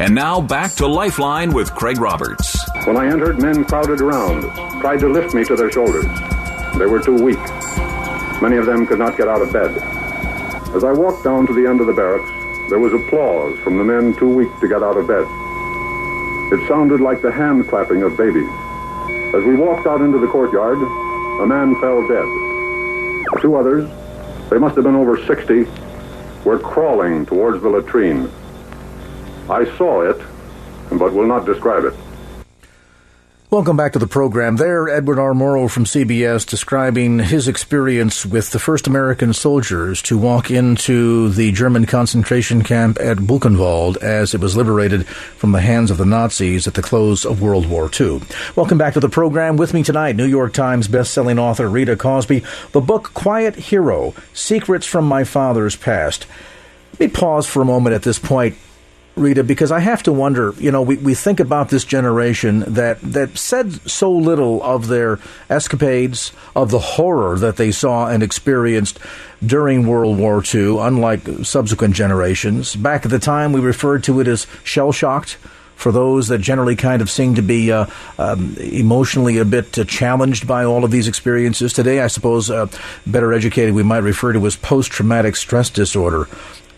And now back to Lifeline with Craig Roberts. When I entered, men crowded around, tried to lift me to their shoulders. They were too weak. Many of them could not get out of bed. As I walked down to the end of the barracks, there was applause from the men too weak to get out of bed. It sounded like the hand clapping of babies. As we walked out into the courtyard, a man fell dead. Two others, they must have been over 60, were crawling towards the latrine. I saw it, but will not describe it. Welcome back to the program. There, Edward R. Murrow from CBS describing his experience with the first American soldiers to walk into the German concentration camp at Buchenwald as it was liberated from the hands of the Nazis at the close of World War II. Welcome back to the program. With me tonight, New York Times bestselling author Rita Cosby. The book Quiet Hero Secrets from My Father's Past. Let me pause for a moment at this point Rita, because I have to wonder, you know, we, we think about this generation that, that said so little of their escapades, of the horror that they saw and experienced during World War II, unlike subsequent generations. Back at the time, we referred to it as shell shocked for those that generally kind of seem to be uh, um, emotionally a bit uh, challenged by all of these experiences. Today, I suppose, uh, better educated, we might refer to as post traumatic stress disorder.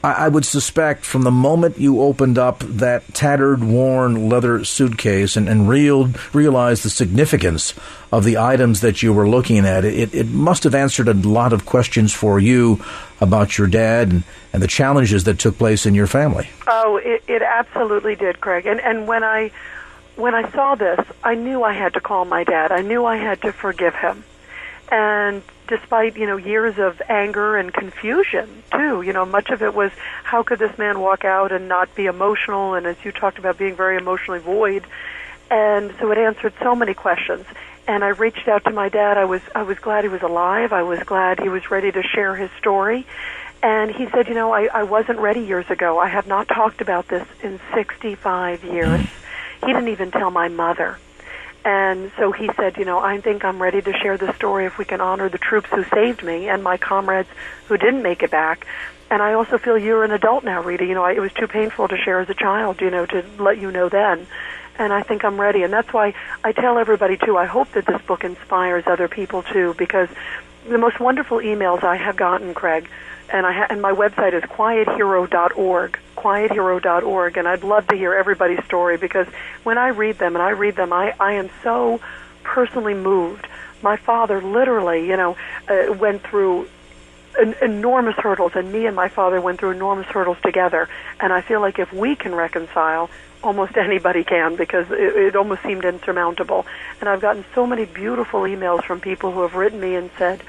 I, would suspect from the moment you opened up that tattered, worn leather suitcase and, and real, realized the significance of the items that you were looking at, it, it must have answered a lot of questions for you about your dad and, and the challenges that took place in your family. Oh, it, it absolutely did, Craig. And and when I when I saw this, I knew I had to call my dad. I knew I had to forgive him. And despite you know years of anger and confusion too. You know, much of it was how could this man walk out and not be emotional, and as you talked about being very emotionally void, and so it answered so many questions. And I reached out to my dad. I was I was glad he was alive. I was glad he was ready to share his story. And he said, you know, I, I wasn't ready years ago. I have not talked about this in 65 years. He didn't even tell my mother. And so he said, you know, I think I'm ready to share the story if we can honor the troops who saved me and my comrades who didn't make it back. And I also feel you're an adult now, Rita. You know, I, it was too painful to share as a child, you know, to let you know then. And I think I'm ready. And that's why I tell everybody, too, I hope that this book inspires other people, too, because the most wonderful emails I have gotten, Craig, and I ha- and my website is quiethero.org, quiethero.org, and I'd love to hear everybody's story because when I read them and I read them, I I am so personally moved. My father literally, you know, uh, went through en- enormous hurdles, and me and my father went through enormous hurdles together. And I feel like if we can reconcile, almost anybody can because it, it almost seemed insurmountable. And I've gotten so many beautiful emails from people who have written me and said,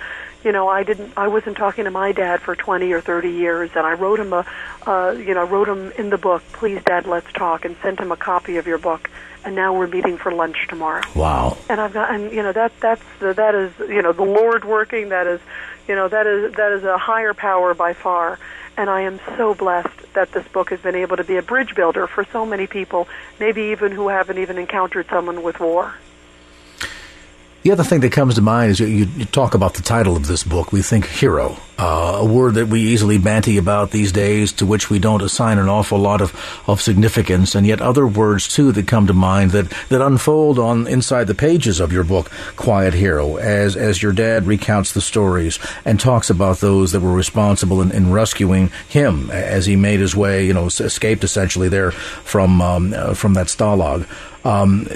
you know, I didn't, I wasn't talking to my dad for 20 or 30 years, and I wrote him a, uh, you know, wrote him in the book, please, Dad, let's talk, and sent him a copy of your book, and now we're meeting for lunch tomorrow. Wow. And I've got, and you know, that that's the, that is, you know, the Lord working. That is, you know, that is that is a higher power by far. And I am so blessed that this book has been able to be a bridge builder for so many people, maybe even who haven't even encountered someone with war. The other thing that comes to mind is you, you talk about the title of this book. We think hero, uh, a word that we easily banty about these days, to which we don't assign an awful lot of, of significance, and yet other words too that come to mind that, that unfold on inside the pages of your book, Quiet Hero, as as your dad recounts the stories and talks about those that were responsible in, in rescuing him as he made his way, you know, escaped essentially there from um, uh, from that stalag. Um,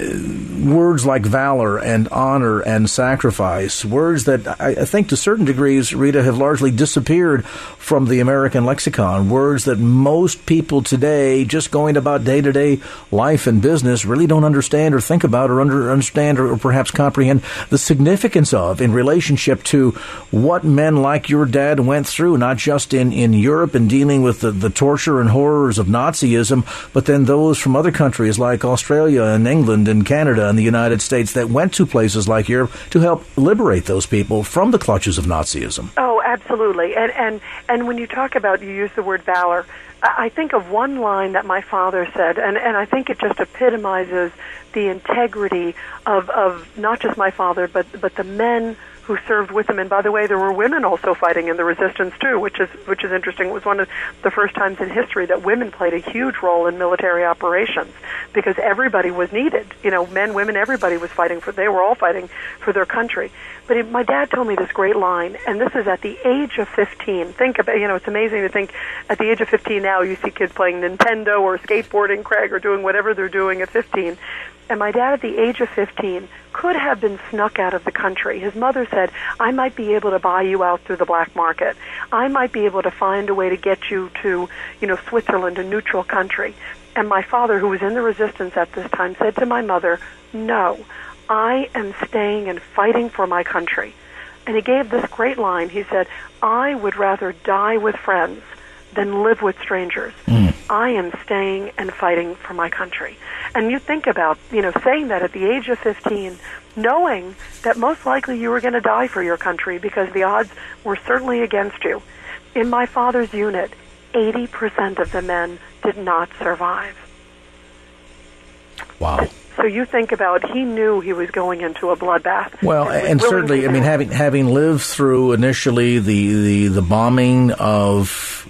words like valor and honor and sacrifice, words that I, I think to certain degrees, Rita, have largely disappeared from the American lexicon. Words that most people today, just going about day to day life and business, really don't understand or think about or under, understand or, or perhaps comprehend the significance of in relationship to what men like your dad went through, not just in, in Europe and dealing with the, the torture and horrors of Nazism, but then those from other countries like Australia and England and Canada and the United States that went to places like Europe to help liberate those people from the clutches of Nazism. Oh, absolutely. And and and when you talk about you use the word valor, I think of one line that my father said, and and I think it just epitomizes the integrity of of not just my father, but but the men who served with him. And by the way, there were women also fighting in the resistance too, which is which is interesting. It was one of the first times in history that women played a huge role in military operations because everybody was needed. You know, men, women, everybody was fighting for. They were all fighting for their country. But it, my dad told me this great line, and this is at the age of 15. Think about, you know, it's amazing to think at the age of 15 now you see kids playing Nintendo or skateboarding, Craig, or doing whatever they're doing at 15. And my dad, at the age of 15, could have been snuck out of the country. His mother said, I might be able to buy you out through the black market. I might be able to find a way to get you to, you know, Switzerland, a neutral country. And my father, who was in the resistance at this time, said to my mother, No, I am staying and fighting for my country. And he gave this great line. He said, I would rather die with friends than live with strangers. Mm. I am staying and fighting for my country. And you think about, you know, saying that at the age of 15, knowing that most likely you were going to die for your country because the odds were certainly against you. In my father's unit, 80% of the men did not survive. Wow. So you think about he knew he was going into a bloodbath. Well, and, and certainly, I mean, having having lived through initially the the, the bombing of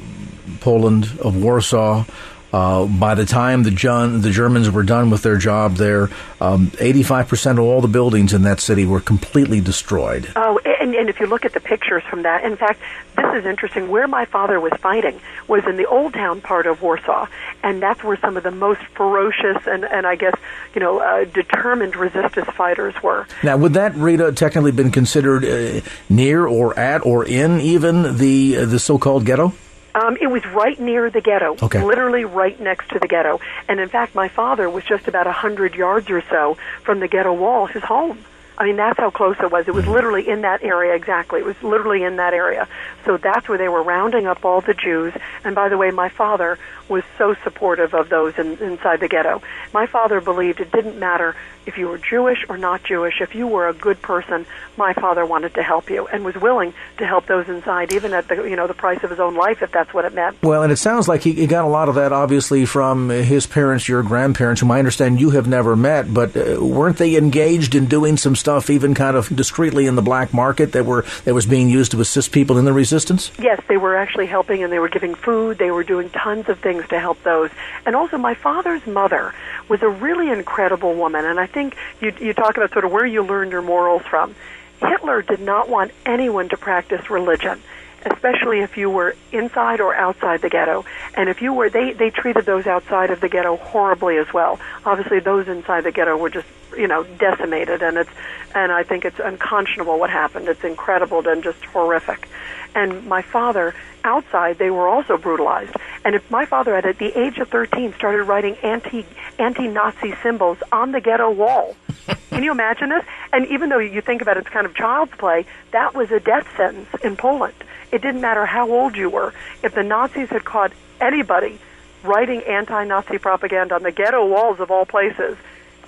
Poland of Warsaw, uh, by the time the, John, the Germans were done with their job there, um, 85% of all the buildings in that city were completely destroyed. Oh, and, and if you look at the pictures from that, in fact, this is interesting. Where my father was fighting was in the old town part of Warsaw, and that's where some of the most ferocious and, and I guess, you know, uh, determined resistance fighters were. Now, would that, Rita, technically been considered uh, near or at or in even the, uh, the so-called ghetto? Um, it was right near the ghetto, okay. literally right next to the ghetto. And in fact, my father was just about a hundred yards or so from the ghetto wall, his home. I mean, that's how close it was. It was mm-hmm. literally in that area exactly. It was literally in that area. So that's where they were rounding up all the Jews. And by the way, my father was so supportive of those in, inside the ghetto. My father believed it didn't matter if you were Jewish or not Jewish. If you were a good person, my father wanted to help you and was willing to help those inside, even at the you know the price of his own life, if that's what it meant. Well, and it sounds like he, he got a lot of that, obviously, from his parents, your grandparents, whom I understand you have never met. But uh, weren't they engaged in doing some stuff, even kind of discreetly in the black market, that were that was being used to assist people in the resistance? Yes, they were actually helping, and they were giving food. They were doing tons of things to help those. And also, my father's mother was a really incredible woman, and I think you you talk about sort of where you learned your morals from. Hitler did not want anyone to practice religion especially if you were inside or outside the ghetto. And if you were, they, they treated those outside of the ghetto horribly as well. Obviously, those inside the ghetto were just, you know, decimated, and it's, and I think it's unconscionable what happened. It's incredible and just horrific. And my father, outside, they were also brutalized. And if my father, at the age of 13, started writing anti anti Nazi symbols on the ghetto wall. Can you imagine this? And even though you think about it, it's kind of child's play, that was a death sentence in Poland. It didn't matter how old you were. If the Nazis had caught anybody writing anti-Nazi propaganda on the ghetto walls of all places,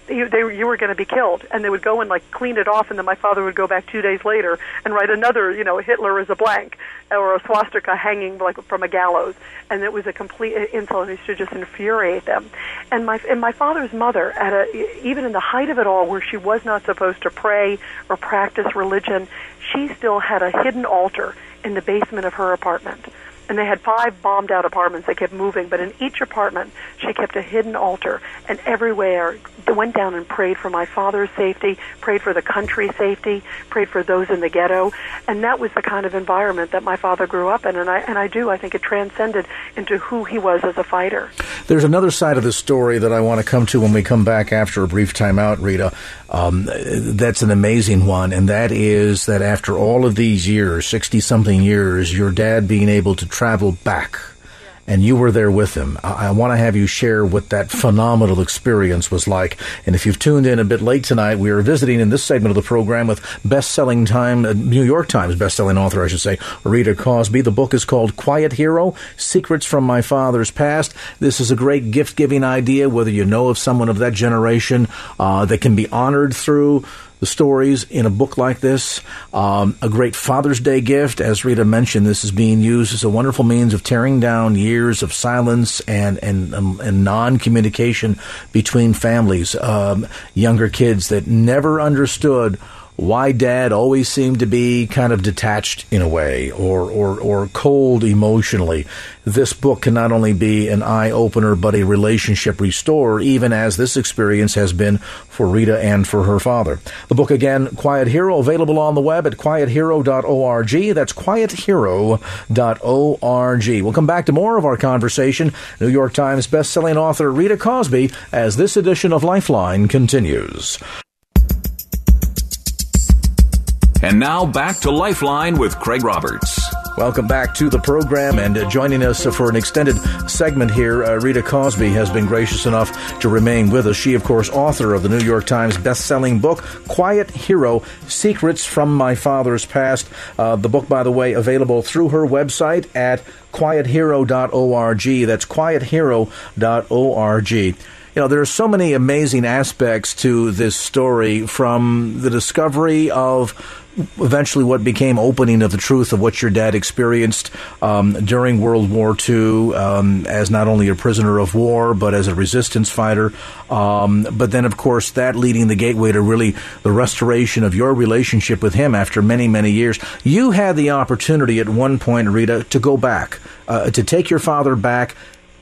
you, they, you were going to be killed. And they would go and like clean it off, and then my father would go back two days later and write another, you know, Hitler is a blank or a swastika hanging like from a gallows, and it was a complete insult. It used to just infuriate them. And my and my father's mother, at a even in the height of it all, where she was not supposed to pray or practice religion, she still had a hidden altar in the basement of her apartment and they had five bombed out apartments. They kept moving, but in each apartment, she kept a hidden altar, and everywhere they went down and prayed for my father's safety, prayed for the country's safety, prayed for those in the ghetto, and that was the kind of environment that my father grew up in. And I and I do, I think it transcended into who he was as a fighter. There's another side of the story that I want to come to when we come back after a brief timeout, Rita. Um, that's an amazing one, and that is that after all of these years, 60 something years, your dad being able to travel back and you were there with him. I, I want to have you share what that phenomenal experience was like. And if you've tuned in a bit late tonight, we are visiting in this segment of the program with best-selling time, uh, New York Times best-selling author, I should say, Rita Cosby. The book is called Quiet Hero: Secrets from My Father's Past. This is a great gift-giving idea, whether you know of someone of that generation uh, that can be honored through the stories in a book like this. Um, a great Father's Day gift. As Rita mentioned, this is being used as a wonderful means of tearing down years of silence and, and, um, and non communication between families. Um, younger kids that never understood why dad always seemed to be kind of detached in a way or, or, or cold emotionally. This book can not only be an eye opener, but a relationship restorer, even as this experience has been for Rita and for her father. The book again, Quiet Hero, available on the web at quiethero.org. That's quiethero.org. We'll come back to more of our conversation. New York Times bestselling author Rita Cosby as this edition of Lifeline continues. And now back to Lifeline with Craig Roberts. Welcome back to the program and uh, joining us for an extended segment here. Uh, Rita Cosby has been gracious enough to remain with us. She, of course, author of the New York Times best-selling book Quiet Hero: Secrets from My Father's Past. Uh, the book, by the way, available through her website at quiethero.org. That's quiethero.org. You know, there are so many amazing aspects to this story from the discovery of eventually what became opening of the truth of what your dad experienced um, during World War II um, as not only a prisoner of war but as a resistance fighter. Um, but then, of course, that leading the gateway to really the restoration of your relationship with him after many, many years. You had the opportunity at one point, Rita, to go back, uh, to take your father back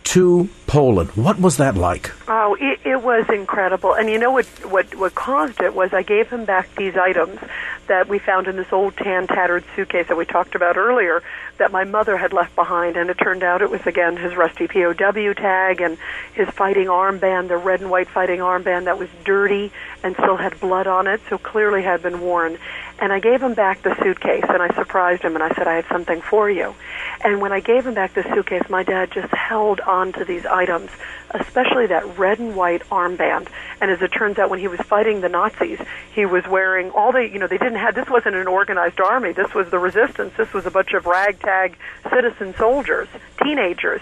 to Poland. What was that like? Oh, it, it was incredible. And you know what, what, what caused it was I gave him back these items that we found in this old tan tattered suitcase that we talked about earlier that my mother had left behind and it turned out it was again his rusty POW tag and his fighting armband the red and white fighting armband that was dirty and still had blood on it so clearly had been worn. And I gave him back the suitcase and I surprised him and I said I have something for you. And when I gave him back the suitcase my dad just held on to these items especially that red and white armband. And as it turns out, when he was fighting the Nazis, he was wearing all the, you know, they didn't have, this wasn't an organized army. This was the resistance. This was a bunch of ragtag citizen soldiers, teenagers.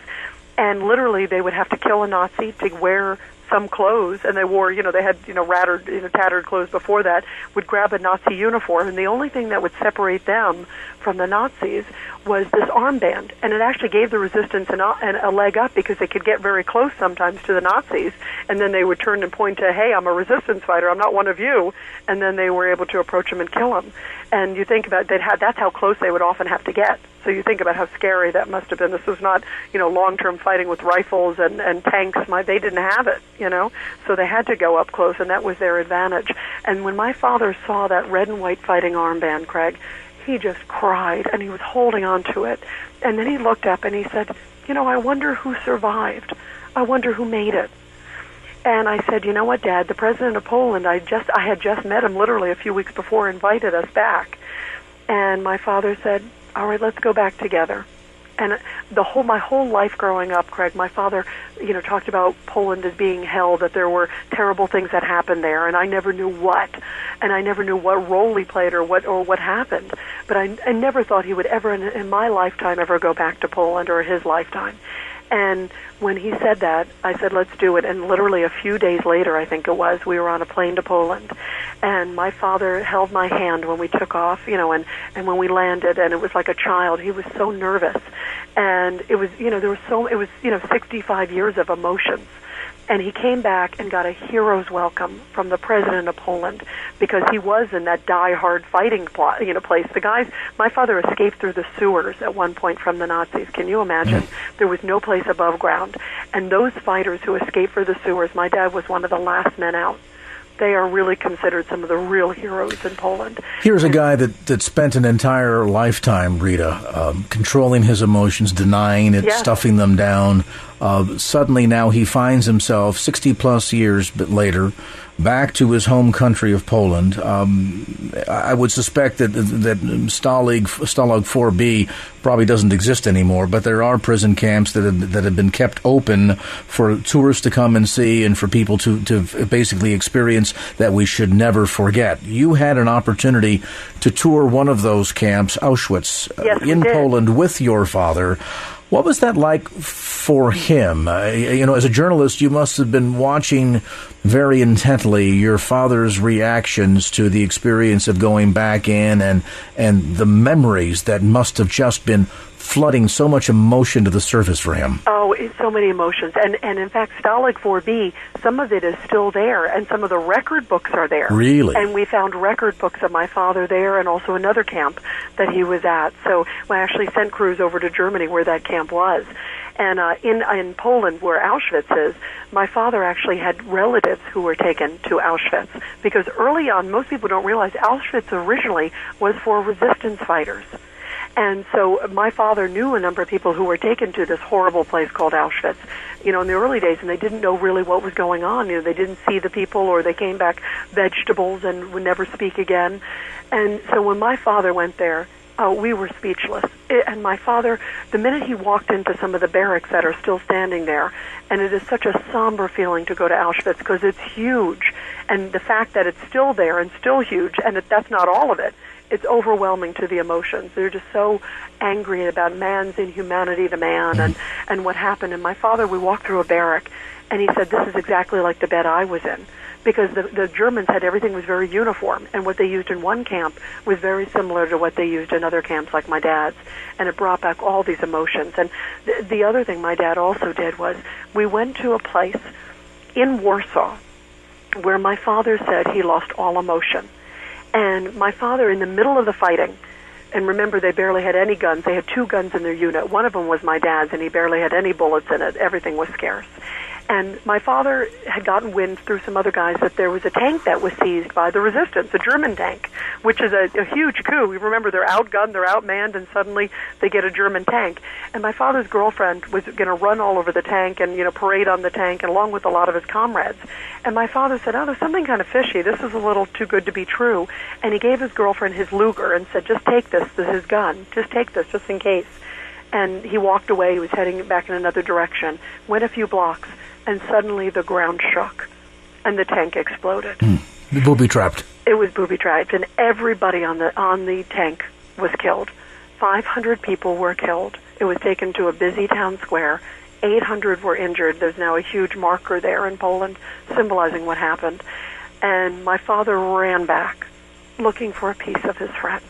And literally, they would have to kill a Nazi to wear some clothes, and they wore, you know, they had, you know, rattered, you know, tattered clothes before that, would grab a Nazi uniform, and the only thing that would separate them from the Nazis was this armband, and it actually gave the resistance an, an, a leg up because they could get very close sometimes to the Nazis, and then they would turn and point to, "Hey, I'm a resistance fighter. I'm not one of you," and then they were able to approach them and kill them. And you think about that that's how close they would often have to get. So you think about how scary that must have been. This was not, you know, long-term fighting with rifles and and tanks. My they didn't have it, you know, so they had to go up close, and that was their advantage. And when my father saw that red and white fighting armband, Craig, he just cried and he was holding on to it. And then he looked up and he said, You know, I wonder who survived. I wonder who made it. And I said, You know what, Dad, the president of Poland, I just I had just met him literally a few weeks before, invited us back. And my father said, All right, let's go back together and the whole my whole life growing up, Craig, my father, you know, talked about Poland as being hell, that there were terrible things that happened there, and I never knew what, and I never knew what role he played or what or what happened. But I, I never thought he would ever, in, in my lifetime, ever go back to Poland or his lifetime. And when he said that, I said, let's do it. And literally a few days later, I think it was, we were on a plane to Poland. And my father held my hand when we took off, you know, and, and when we landed, and it was like a child. He was so nervous. And it was, you know, there was so, it was, you know, 65 years of emotions and he came back and got a hero's welcome from the president of Poland because he was in that die-hard fighting plot, you know, place. The guys, my father escaped through the sewers at one point from the Nazis. Can you imagine? Mm. There was no place above ground, and those fighters who escaped through the sewers, my dad was one of the last men out they are really considered some of the real heroes in Poland. Here's a guy that, that spent an entire lifetime, Rita, um, controlling his emotions, denying it, yes. stuffing them down, Uh, suddenly now he finds himself 60 plus years later back to his home country of Poland. Um, I would suspect that that Stalag Stalag 4B probably doesn't exist anymore, but there are prison camps that have, that have been kept open for tourists to come and see and for people to to basically experience that we should never forget. You had an opportunity to tour one of those camps, Auschwitz, yes, in Poland with your father. What was that like for him? Uh, you know, as a journalist, you must have been watching very intently your father's reactions to the experience of going back in and and the memories that must have just been flooding so much emotion to the surface for him. Oh, it's so many emotions. And and in fact, Stalag 4B, some of it is still there, and some of the record books are there. Really? And we found record books of my father there, and also another camp that he was at. So I actually sent crews over to Germany where that camp was. And uh, in in Poland, where Auschwitz is, my father actually had relatives who were taken to Auschwitz because early on, most people don't realize Auschwitz originally was for resistance fighters. And so my father knew a number of people who were taken to this horrible place called Auschwitz, you know, in the early days, and they didn't know really what was going on. You know, they didn't see the people, or they came back vegetables and would never speak again. And so when my father went there, uh, we were speechless. It, and my father, the minute he walked into some of the barracks that are still standing there, and it is such a somber feeling to go to Auschwitz because it's huge, and the fact that it's still there and still huge, and that that's not all of it it's overwhelming to the emotions. They're just so angry about man's inhumanity to man and and what happened. And my father, we walked through a barrack, and he said, "This is exactly like the bed I was in." Because the, the Germans had everything was very uniform, and what they used in one camp was very similar to what they used in other camps, like my dad's, and it brought back all these emotions. And th- the other thing my dad also did was we went to a place in Warsaw where my father said he lost all emotion and my father, in the middle of the fighting, and remember they barely had any guns. They had two guns in their unit. One of them was my dad's, and he barely had any bullets in it. Everything was scarce. And my father had gotten wind through some other guys that there was a tank that was seized by the resistance, a German tank, which is a, a huge coup. You remember they're outgunned, they're outmanned, and suddenly they get a German tank. And my father's girlfriend was going to run all over the tank and you know parade on the tank, and along with a lot of his comrades. And my father said, "Oh, there's something kind of fishy. This is a little too good to be true." And he gave his girlfriend his Luger and said, "Just take this. This is his gun. Just take this, just in case." And he walked away. He was heading back in another direction. Went a few blocks and suddenly the ground shook and the tank exploded. Mm. Booby trapped. It was booby trapped, and everybody on the on the tank was killed. Five hundred people were killed. It was taken to a busy town square. Eight hundred were injured. There's now a huge marker there in Poland symbolizing what happened. And my father ran back, looking for a piece of his friends.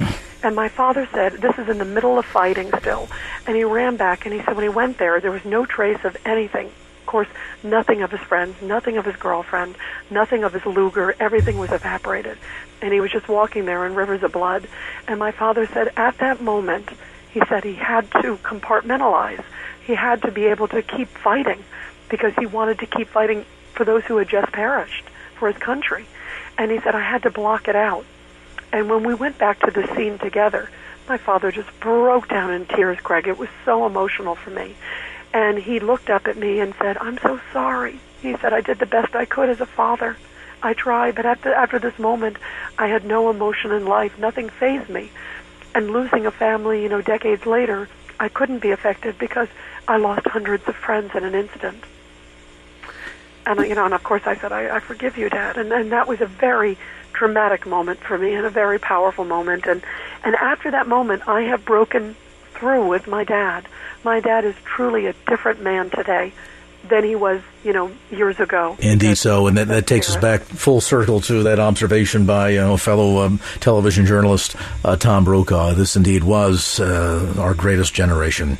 And my father said, this is in the middle of fighting still. And he ran back and he said when he went there, there was no trace of anything course, nothing of his friends, nothing of his girlfriend, nothing of his Luger. Everything was evaporated. And he was just walking there in rivers of blood. And my father said at that moment, he said he had to compartmentalize. He had to be able to keep fighting because he wanted to keep fighting for those who had just perished for his country. And he said, I had to block it out. And when we went back to the scene together, my father just broke down in tears, Craig. It was so emotional for me. And he looked up at me and said, I'm so sorry. He said, I did the best I could as a father. I tried, but after, after this moment, I had no emotion in life. Nothing fazed me. And losing a family, you know, decades later, I couldn't be affected because I lost hundreds of friends in an instant. And, you know, and of course I said, I, I forgive you, Dad. And, and that was a very dramatic moment for me and a very powerful moment. And, and after that moment, I have broken through with my dad my dad is truly a different man today than he was, you know, years ago. Indeed, so, and that, that takes us back full circle to that observation by you know, fellow um, television journalist uh, Tom Brokaw. This indeed was uh, our greatest generation.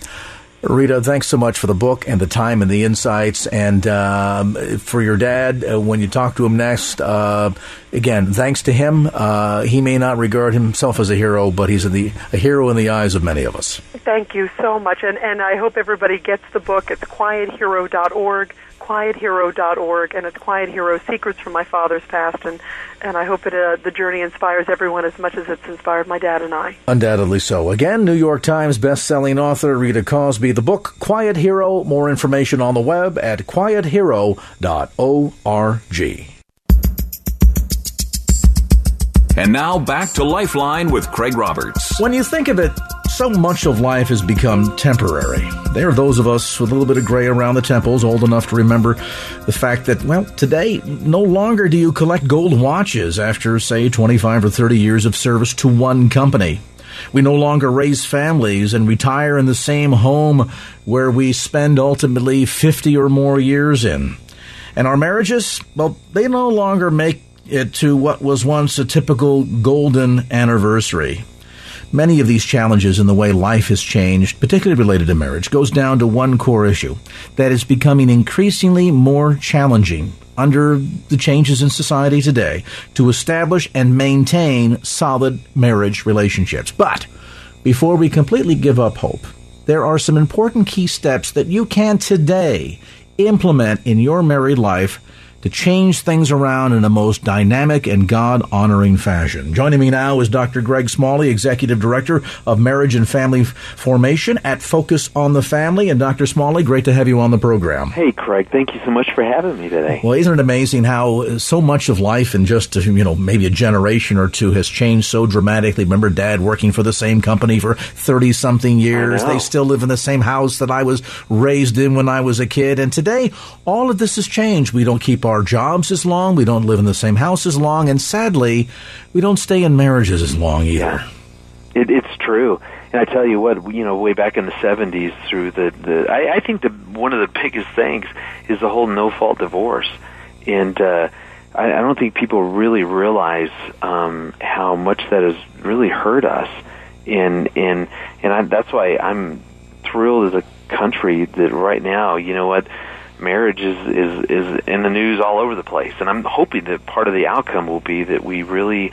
Rita, thanks so much for the book and the time and the insights. And um, for your dad, uh, when you talk to him next, uh, again, thanks to him. Uh, he may not regard himself as a hero, but he's a, the, a hero in the eyes of many of us. Thank you so much. And, and I hope everybody gets the book. It's quiethero.org quiethero.org, and it's Quiet Hero Secrets from My Father's Past. And, and I hope it, uh, the journey inspires everyone as much as it's inspired my dad and I. Undoubtedly so. Again, New York Times best-selling author Rita Cosby. The book Quiet Hero. More information on the web at quiethero.org. And now back to Lifeline with Craig Roberts. When you think of it, so much of life has become temporary. There are those of us with a little bit of gray around the temples, old enough to remember the fact that, well, today, no longer do you collect gold watches after, say, 25 or 30 years of service to one company. We no longer raise families and retire in the same home where we spend ultimately 50 or more years in. And our marriages, well, they no longer make it to what was once a typical golden anniversary. Many of these challenges in the way life has changed, particularly related to marriage, goes down to one core issue that is becoming increasingly more challenging under the changes in society today to establish and maintain solid marriage relationships. But before we completely give up hope, there are some important key steps that you can today implement in your married life to change things around in a most dynamic and God honoring fashion. Joining me now is Dr. Greg Smalley, Executive Director of Marriage and Family Formation at Focus on the Family. And Dr. Smalley, great to have you on the program. Hey, Craig, thank you so much for having me today. Well, isn't it amazing how uh, so much of life in just, uh, you know, maybe a generation or two has changed so dramatically? Remember dad working for the same company for 30 something years. They still live in the same house that I was raised in when I was a kid. And today, all of this has changed. We don't keep our jobs as long. We don't live in the same house as long. And sadly, we don't stay in marriages as long either. Yeah. It, it's true. And I tell you what, you know, way back in the '70s, through the the, I, I think the one of the biggest things is the whole no fault divorce, and uh, I, I don't think people really realize um, how much that has really hurt us, and and and I, that's why I'm thrilled as a country that right now, you know what, marriage is is is in the news all over the place, and I'm hoping that part of the outcome will be that we really,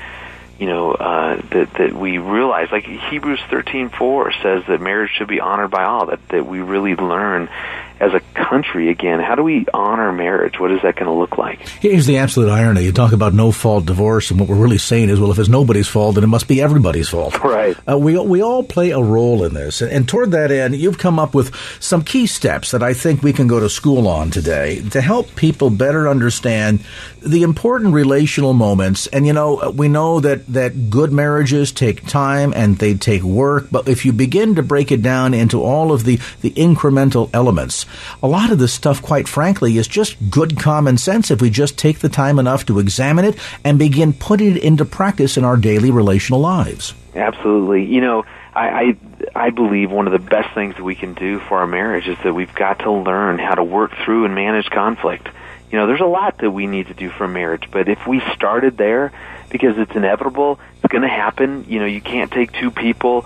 you know, uh, that that we realize, like Hebrews thirteen four says, that marriage should be honored by all. That that we really learn as a country again, how do we honor marriage? What is that going to look like? Here's the absolute irony. You talk about no fault divorce, and what we're really saying is, well, if it's nobody's fault, then it must be everybody's fault. Right. Uh, we, we all play a role in this. And, and toward that end, you've come up with some key steps that I think we can go to school on today to help people better understand the important relational moments. And, you know, we know that, that good marriages take time and they take work, but if you begin to break it down into all of the, the incremental elements, a lot of this stuff, quite frankly, is just good common sense if we just take the time enough to examine it and begin putting it into practice in our daily relational lives. Absolutely. You know, I, I I believe one of the best things that we can do for our marriage is that we've got to learn how to work through and manage conflict. You know, there's a lot that we need to do for marriage, but if we started there, because it's inevitable, it's going to happen. You know, you can't take two people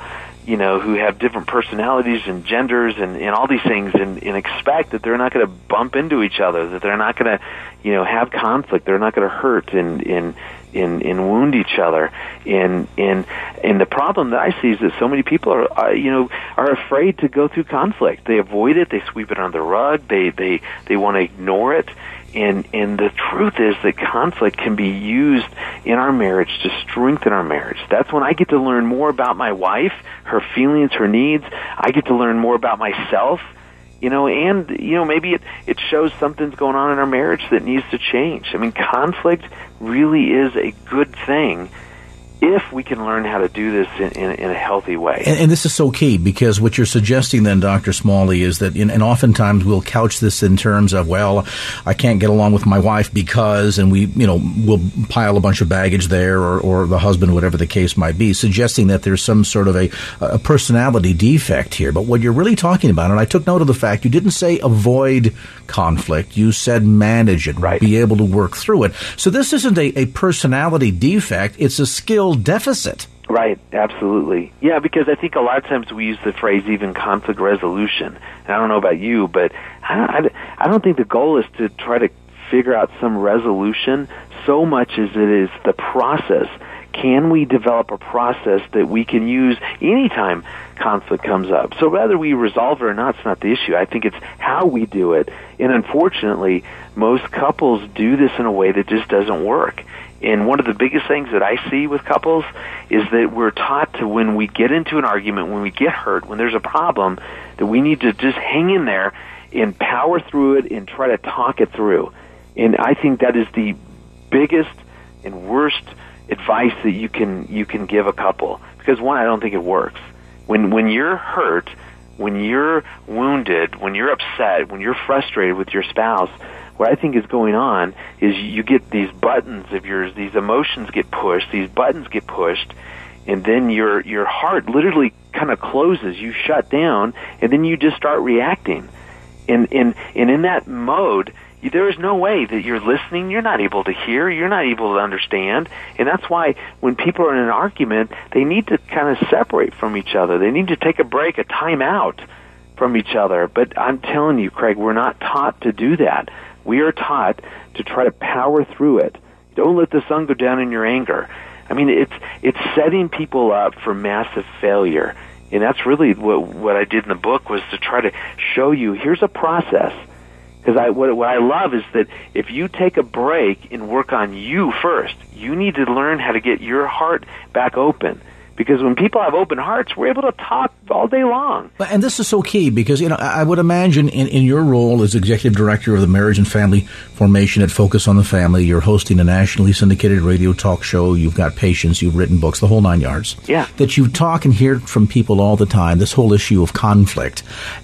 you know, who have different personalities and genders and, and all these things and, and expect that they're not going to bump into each other, that they're not going to, you know, have conflict, they're not going to hurt and, and, and, and wound each other. And, and, and the problem that I see is that so many people are, uh, you know, are afraid to go through conflict. They avoid it, they sweep it under the rug, they, they, they want to ignore it and and the truth is that conflict can be used in our marriage to strengthen our marriage. That's when I get to learn more about my wife, her feelings, her needs. I get to learn more about myself, you know, and you know maybe it it shows something's going on in our marriage that needs to change. I mean, conflict really is a good thing if we can learn how to do this in, in, in a healthy way. And, and, this is so key because what you're suggesting then, Dr. Smalley, is that, in, and oftentimes we'll couch this in terms of, well, I can't get along with my wife because, and we, you know, we'll pile a bunch of baggage there or, or the husband, whatever the case might be, suggesting that there's some sort of a, a personality defect here. But what you're really talking about, and I took note of the fact you didn't say avoid conflict, you said manage it, right. be able to work through it. So this isn't a, a personality defect, it's a skill deficit. Right, absolutely. Yeah, because I think a lot of times we use the phrase even conflict resolution. And I don't know about you, but I, I, I don't think the goal is to try to figure out some resolution so much as it is the process. Can we develop a process that we can use anytime conflict comes up. So whether we resolve it or not, it's not the issue. I think it's how we do it. And unfortunately, most couples do this in a way that just doesn't work. And one of the biggest things that I see with couples is that we're taught to when we get into an argument, when we get hurt, when there's a problem, that we need to just hang in there and power through it and try to talk it through. And I think that is the biggest and worst advice that you can you can give a couple because one I don't think it works. When when you're hurt, when you're wounded, when you're upset, when you're frustrated with your spouse, what I think is going on is you get these buttons of yours, these emotions get pushed, these buttons get pushed, and then your your heart literally kind of closes, you shut down, and then you just start reacting. And and and in that mode, there is no way that you're listening. You're not able to hear. You're not able to understand. And that's why when people are in an argument, they need to kind of separate from each other. They need to take a break, a time out from each other. But I'm telling you, Craig, we're not taught to do that. We are taught to try to power through it. Don't let the sun go down in your anger. I mean, it's it's setting people up for massive failure. And that's really what what I did in the book was to try to show you here's a process because I what, what I love is that if you take a break and work on you first, you need to learn how to get your heart back open because when people have open hearts, we're able to talk all day long. And this is so key because, you know, I would imagine in, in your role as executive director of the Marriage and Family Formation at Focus on the Family, you're hosting a nationally syndicated radio talk show. You've got patients, you've written books, the whole nine yards. Yeah. That you talk and hear from people all the time, this whole issue of conflict.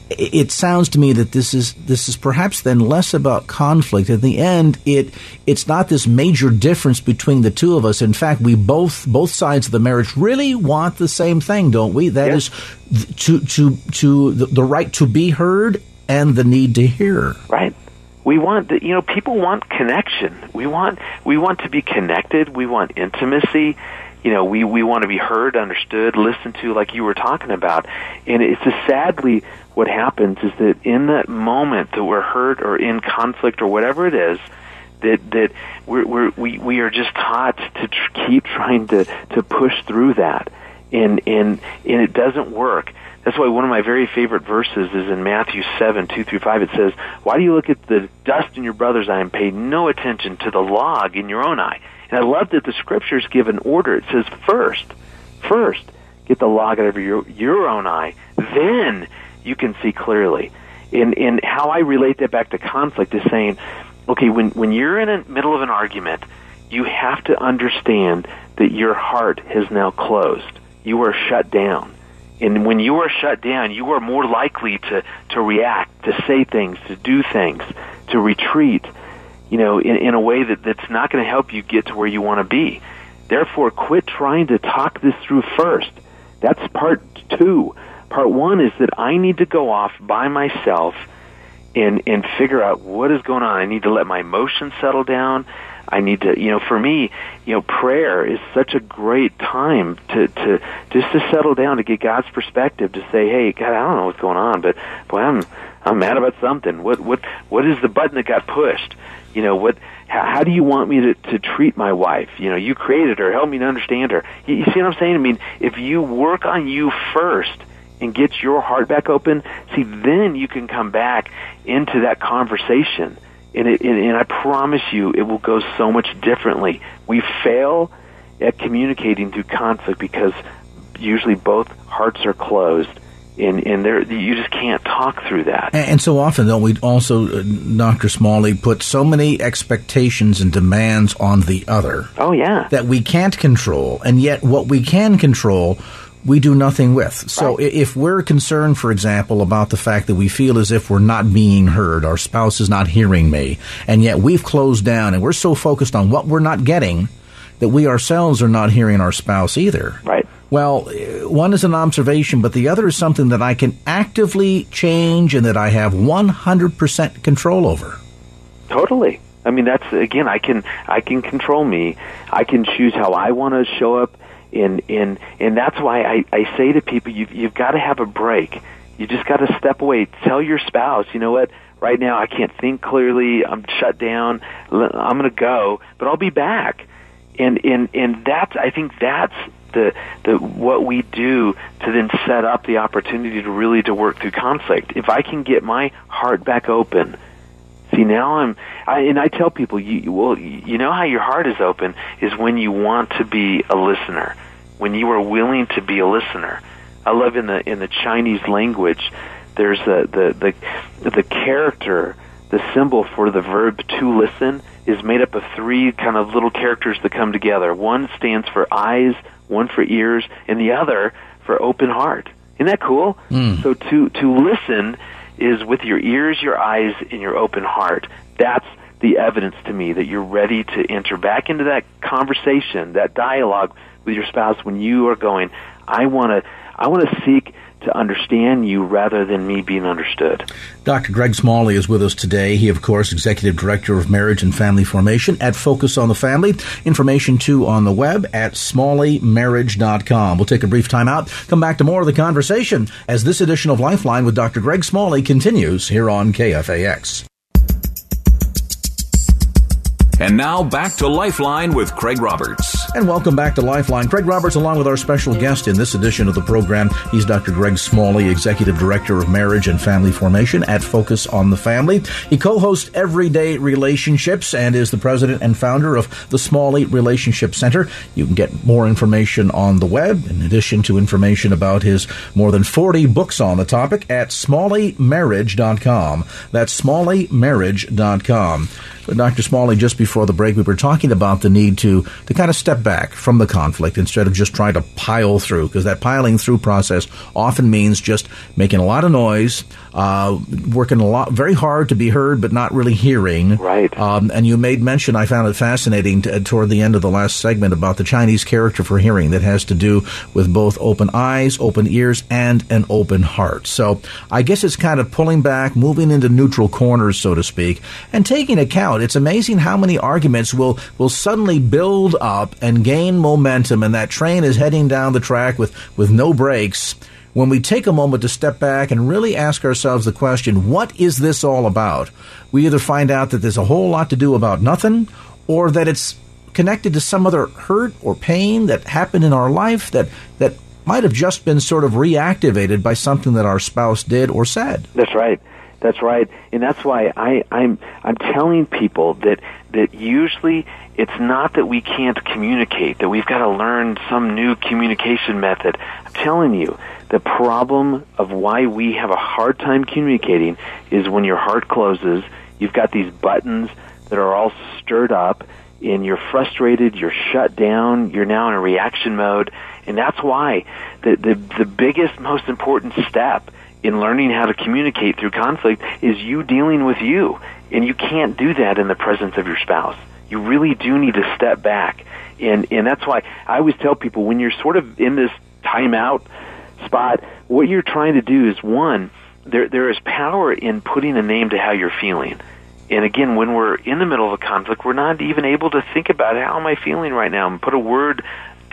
It sounds to me that this is, this is perhaps then less about conflict. At the end, it, it's not this major difference between the two of us. In fact, we both, both sides of the marriage really want the same thing, don't we? That yeah. is to to to the, the right to be heard and the need to hear. Right. We want the, you know people want connection. We want we want to be connected. We want intimacy. You know, we we want to be heard, understood, listened to, like you were talking about. And it's just sadly what happens is that in that moment that we're hurt or in conflict or whatever it is, that that we're, we're, we we are just taught to tr- keep trying to to push through that and and and it doesn't work. That's why one of my very favorite verses is in Matthew seven two through five. It says, "Why do you look at the dust in your brother's eye and pay no attention to the log in your own eye?" And I love that the scriptures give an order. It says, first, first, get the log out of your your own eye, then you can see clearly." And and how I relate that back to conflict is saying, okay, when when you're in the middle of an argument, you have to understand that your heart has now closed you are shut down. And when you are shut down, you are more likely to, to react, to say things, to do things, to retreat, you know, in, in a way that, that's not going to help you get to where you want to be. Therefore, quit trying to talk this through first. That's part two. Part one is that I need to go off by myself and, and figure out what is going on. I need to let my emotions settle down. I need to, you know, for me, you know, prayer is such a great time to, to, just to settle down, to get God's perspective, to say, hey, God, I don't know what's going on, but boy, I'm, I'm mad about something. What, what, what is the button that got pushed? You know, what, how, how do you want me to, to treat my wife? You know, you created her, help me to understand her. You, you see what I'm saying? I mean, if you work on you first, and get your heart back open, see, then you can come back into that conversation and, it, and, and I promise you, it will go so much differently. We fail at communicating through conflict because usually both hearts are closed and and there you just can't talk through that. And, and so often, don't we also, uh, Doctor Smalley, put so many expectations and demands on the other? Oh yeah, that we can't control, and yet what we can control we do nothing with. So right. if we're concerned, for example, about the fact that we feel as if we're not being heard, our spouse is not hearing me, and yet we've closed down and we're so focused on what we're not getting that we ourselves are not hearing our spouse either. Right. Well, eh, one is an observation, but the other is something that I can actively change and that I have 100% control over. Totally. I mean, that's again, I can I can control me. I can choose how I want to show up and and and that's why I, I say to people, you've you've got to have a break. You just got to step away. Tell your spouse, you know what? Right now, I can't think clearly. I'm shut down. I'm going to go, but I'll be back. And and and that's I think that's the the what we do to then set up the opportunity to really to work through conflict. If I can get my heart back open, see now I'm, I, and I tell people, you well, you know how your heart is open is when you want to be a listener, when you are willing to be a listener. I love in the in the Chinese language, there's a, the the the character, the symbol for the verb to listen is made up of three kind of little characters that come together. One stands for eyes, one for ears, and the other for open heart. Isn't that cool? Mm. So to to listen is with your ears, your eyes, and your open heart. That's the evidence to me that you're ready to enter back into that conversation, that dialogue with your spouse when you are going, I want to I want to seek to understand you rather than me being understood. Dr. Greg Smalley is with us today. He, of course, Executive Director of Marriage and Family Formation at Focus on the Family. Information, too, on the web at smalleymarriage.com. We'll take a brief time out, come back to more of the conversation as this edition of Lifeline with Dr. Greg Smalley continues here on KFAX. And now back to Lifeline with Craig Roberts. And welcome back to Lifeline. Craig Roberts, along with our special guest in this edition of the program. He's Dr. Greg Smalley, Executive Director of Marriage and Family Formation at Focus on the Family. He co hosts Everyday Relationships and is the president and founder of the Smalley Relationship Center. You can get more information on the web, in addition to information about his more than 40 books on the topic at smalleymarriage.com. That's smalleymarriage.com. But Dr. Smalley, just before the break, we were talking about the need to, to kind of step back from the conflict instead of just trying to pile through, because that piling through process often means just making a lot of noise, uh, working a lot, very hard to be heard, but not really hearing. Right. Um, and you made mention, I found it fascinating to, toward the end of the last segment about the Chinese character for hearing that has to do with both open eyes, open ears, and an open heart. So I guess it's kind of pulling back, moving into neutral corners, so to speak, and taking account. It's amazing how many arguments will, will suddenly build up and gain momentum, and that train is heading down the track with, with no brakes when we take a moment to step back and really ask ourselves the question, what is this all about? We either find out that there's a whole lot to do about nothing, or that it's connected to some other hurt or pain that happened in our life that, that might have just been sort of reactivated by something that our spouse did or said. That's right. That's right, and that's why I, I'm I'm telling people that that usually it's not that we can't communicate, that we've got to learn some new communication method. I'm telling you, the problem of why we have a hard time communicating is when your heart closes, you've got these buttons that are all stirred up, and you're frustrated, you're shut down, you're now in a reaction mode, and that's why the the, the biggest, most important step in learning how to communicate through conflict is you dealing with you. And you can't do that in the presence of your spouse. You really do need to step back. And, and that's why I always tell people when you're sort of in this timeout spot, what you're trying to do is one, there, there is power in putting a name to how you're feeling. And again, when we're in the middle of a conflict, we're not even able to think about how am I feeling right now and put a word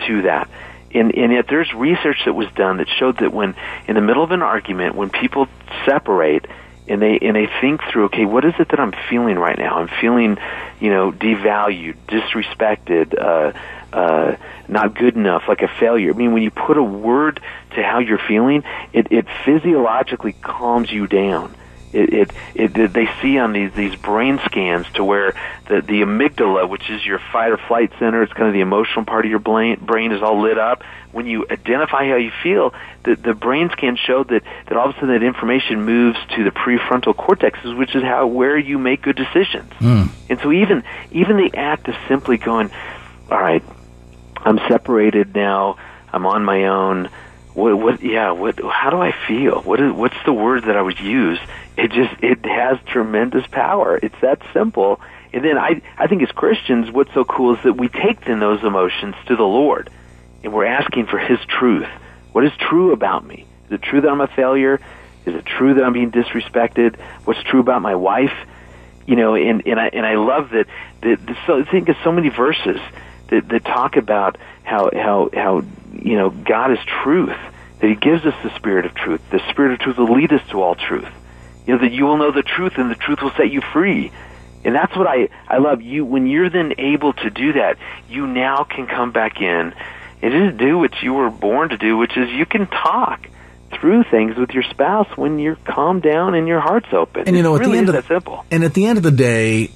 to that and, and yet there's research that was done that showed that when in the middle of an argument, when people separate and they and they think through, okay, what is it that I'm feeling right now? I'm feeling, you know, devalued, disrespected, uh, uh, not good enough, like a failure. I mean, when you put a word to how you're feeling, it, it physiologically calms you down it, it, it, they see on these these brain scans to where the the amygdala, which is your fight or flight center, it's kind of the emotional part of your brain, brain is all lit up. When you identify how you feel, the the brain scan showed that that all of a sudden that information moves to the prefrontal cortexes, which is how where you make good decisions. Mm. And so even even the act of simply going, all right, I'm separated now, I'm on my own. What, what, yeah, what, how do I feel? What is, what's the word that I would use? it just it has tremendous power. It's that simple. And then I I think as Christians, what's so cool is that we take then those emotions to the Lord, and we're asking for His truth. What is true about me? Is it true that I'm a failure? Is it true that I'm being disrespected? What's true about my wife? You know, and and I and I love that. That so I think of so many verses that that talk about how how how you know God is truth. That He gives us the Spirit of truth. The Spirit of truth will lead us to all truth you know that you will know the truth and the truth will set you free and that's what i i love you when you're then able to do that you now can come back in and just do what you were born to do, which is you can talk through things with your spouse when you're calmed down and your heart's open. And you know, at really the end of that simple. And at the end of the day,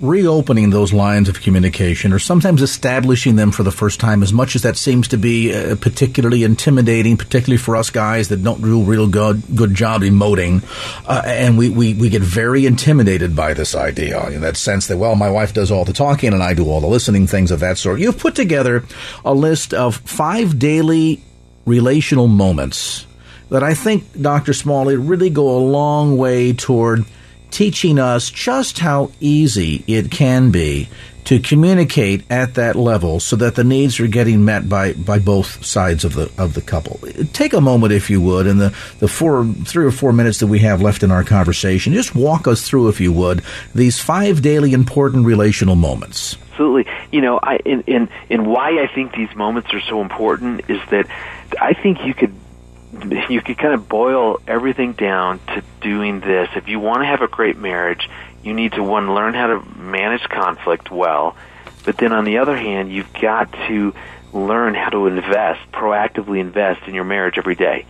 reopening those lines of communication or sometimes establishing them for the first time as much as that seems to be uh, particularly intimidating particularly for us guys that don't do a real good good job emoting uh, and we, we, we get very intimidated by this idea in that sense that well my wife does all the talking and I do all the listening things of that sort you've put together a list of five daily relational moments that I think Dr. Smalley really go a long way toward teaching us just how easy it can be to communicate at that level so that the needs are getting met by, by both sides of the of the couple. Take a moment if you would in the, the four three or four minutes that we have left in our conversation. Just walk us through if you would these five daily important relational moments. Absolutely. You know, I in in, in why I think these moments are so important is that I think you could you could kind of boil everything down to doing this. If you want to have a great marriage, you need to one learn how to manage conflict well, but then on the other hand, you've got to learn how to invest, proactively invest in your marriage every day.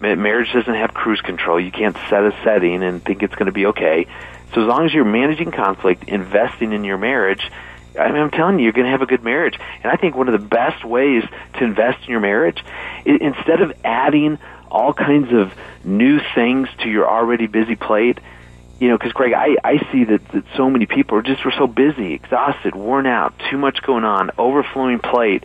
Marriage doesn't have cruise control. You can't set a setting and think it's going to be okay. So as long as you're managing conflict, investing in your marriage, I mean, I'm telling you, you're going to have a good marriage. And I think one of the best ways to invest in your marriage, is, instead of adding all kinds of new things to your already busy plate, you know, because Greg, I, I see that, that so many people are just we're so busy, exhausted, worn out, too much going on, overflowing plate,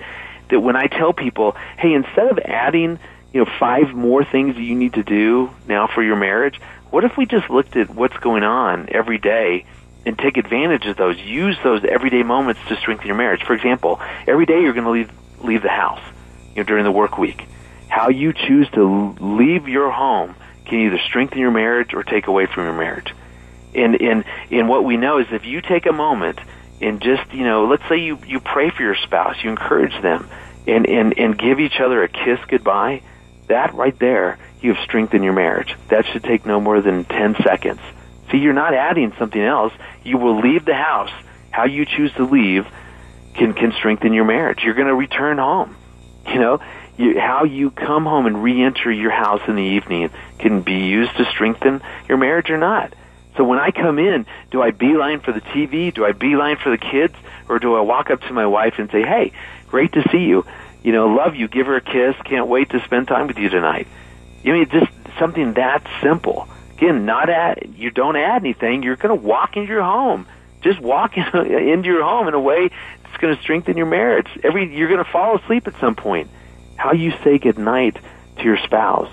that when I tell people, hey, instead of adding, you know, five more things that you need to do now for your marriage, what if we just looked at what's going on every day and take advantage of those. Use those everyday moments to strengthen your marriage. For example, every day you're going to leave leave the house, you know, during the work week. How you choose to leave your home can either strengthen your marriage or take away from your marriage. And and and what we know is if you take a moment and just you know, let's say you you pray for your spouse, you encourage them, and and and give each other a kiss goodbye. That right there, you have strengthened your marriage. That should take no more than ten seconds. See, you're not adding something else. You will leave the house. How you choose to leave can can strengthen your marriage. You're going to return home. You know, you, how you come home and re-enter your house in the evening can be used to strengthen your marriage or not. So when I come in, do I beeline for the TV? Do I beeline for the kids? Or do I walk up to my wife and say, hey, great to see you. You know, love you. Give her a kiss. Can't wait to spend time with you tonight. You mean, just something that simple. Again, not add, you don't add anything. You're going to walk into your home. Just walk into your home in a way that's going to strengthen your marriage. Every, you're going to fall asleep at some point. How you say goodnight to your spouse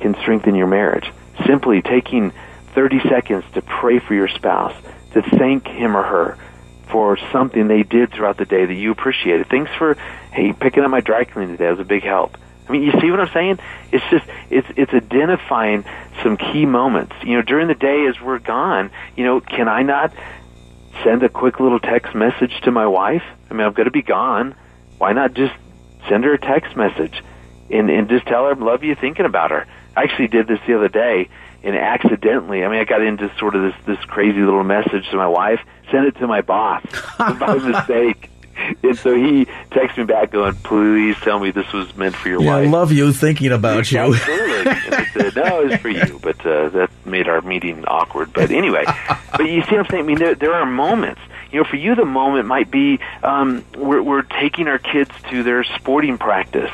can strengthen your marriage. Simply taking 30 seconds to pray for your spouse, to thank him or her for something they did throughout the day that you appreciated. Thanks for, hey, picking up my dry cleaning today. That was a big help. I mean, you see what I'm saying? It's just it's it's identifying some key moments. You know, during the day as we're gone, you know, can I not send a quick little text message to my wife? I mean, I'm going to be gone. Why not just send her a text message and and just tell her love you, thinking about her? I actually did this the other day and accidentally, I mean, I got into sort of this this crazy little message to my wife, sent it to my boss by mistake and so he texted me back going, "Please tell me this was meant for your yeah, wife." I love you thinking about you. Absolutely. and I said, "No, it's for you," but uh, that made our meeting awkward. But anyway, but you see what I'm saying? I mean, there, there are moments. You know, for you, the moment might be um, we're, we're taking our kids to their sporting practice.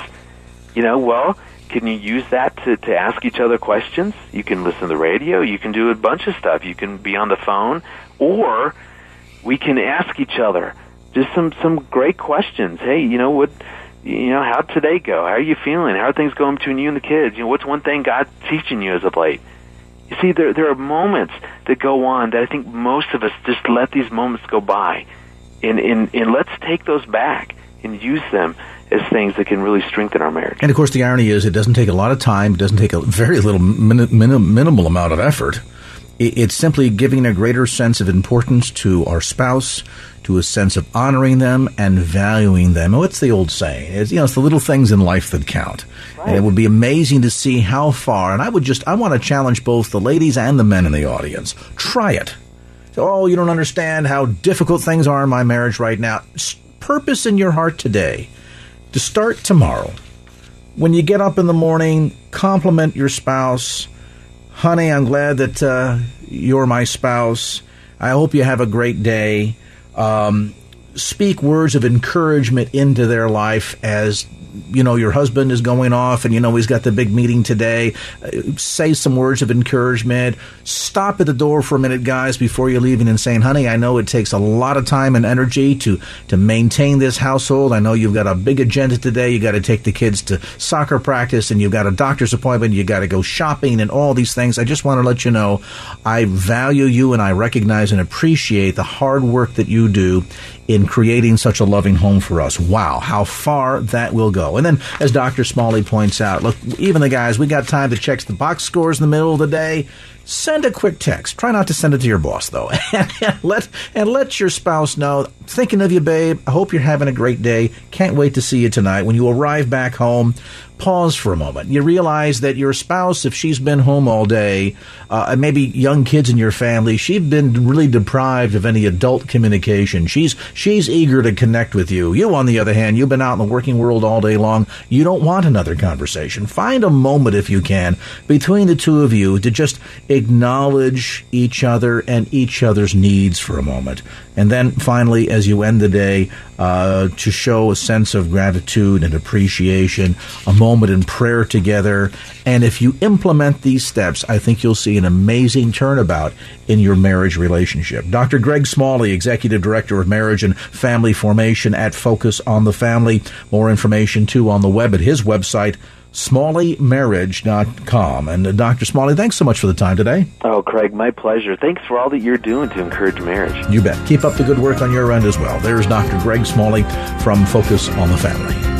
You know, well, can you use that to, to ask each other questions? You can listen to the radio. You can do a bunch of stuff. You can be on the phone, or we can ask each other just some some great questions. Hey, you know what? You know how'd today go? How are you feeling? How are things going between you and the kids? You know what's one thing God's teaching you as of late? You see, there there are moments that go on that I think most of us just let these moments go by, and and and let's take those back and use them as things that can really strengthen our marriage. And of course, the irony is, it doesn't take a lot of time. It doesn't take a very little min- min- minimal amount of effort. It's simply giving a greater sense of importance to our spouse, to a sense of honoring them and valuing them. What's the old saying? It's, you know, it's the little things in life that count. Right. And it would be amazing to see how far, and I would just, I want to challenge both the ladies and the men in the audience. Try it. Oh, you don't understand how difficult things are in my marriage right now. Purpose in your heart today to start tomorrow, when you get up in the morning, compliment your spouse. Honey, I'm glad that uh, you're my spouse. I hope you have a great day. Um, speak words of encouragement into their life as you know your husband is going off and you know he's got the big meeting today. Uh, say some words of encouragement. Stop at the door for a minute guys before you're leaving and saying honey i know it takes a lot of time and energy to to maintain this household. I know you've got a big agenda today. You got to take the kids to soccer practice and you've got a doctor's appointment. You got to go shopping and all these things. I just want to let you know i value you and i recognize and appreciate the hard work that you do in creating such a loving home for us. Wow, how far that will go. And then, as Dr. Smalley points out, look, even the guys, we got time to check the box scores in the middle of the day. Send a quick text. Try not to send it to your boss though, and, let and let your spouse know. Thinking of you, babe. I hope you're having a great day. Can't wait to see you tonight. When you arrive back home, pause for a moment. You realize that your spouse, if she's been home all day, uh, and maybe young kids in your family, she's been really deprived of any adult communication. She's she's eager to connect with you. You, on the other hand, you've been out in the working world all day long. You don't want another conversation. Find a moment, if you can, between the two of you to just acknowledge each other and each other's needs for a moment. And then finally, as you end the day, uh, to show a sense of gratitude and appreciation, a moment in prayer together. And if you implement these steps, I think you'll see an amazing turnabout in your marriage relationship. Dr. Greg Smalley, Executive Director of Marriage and Family Formation at Focus on the Family. More information, too, on the web at his website, smalleymarriage.com. And uh, Dr. Smalley, thanks so much for the time today. Oh, Craig, my pleasure. Thanks for all that you're doing to encourage marriage. You bet. Keep up the good work on your end as well. There's Dr. Greg Smalley from Focus on the Family.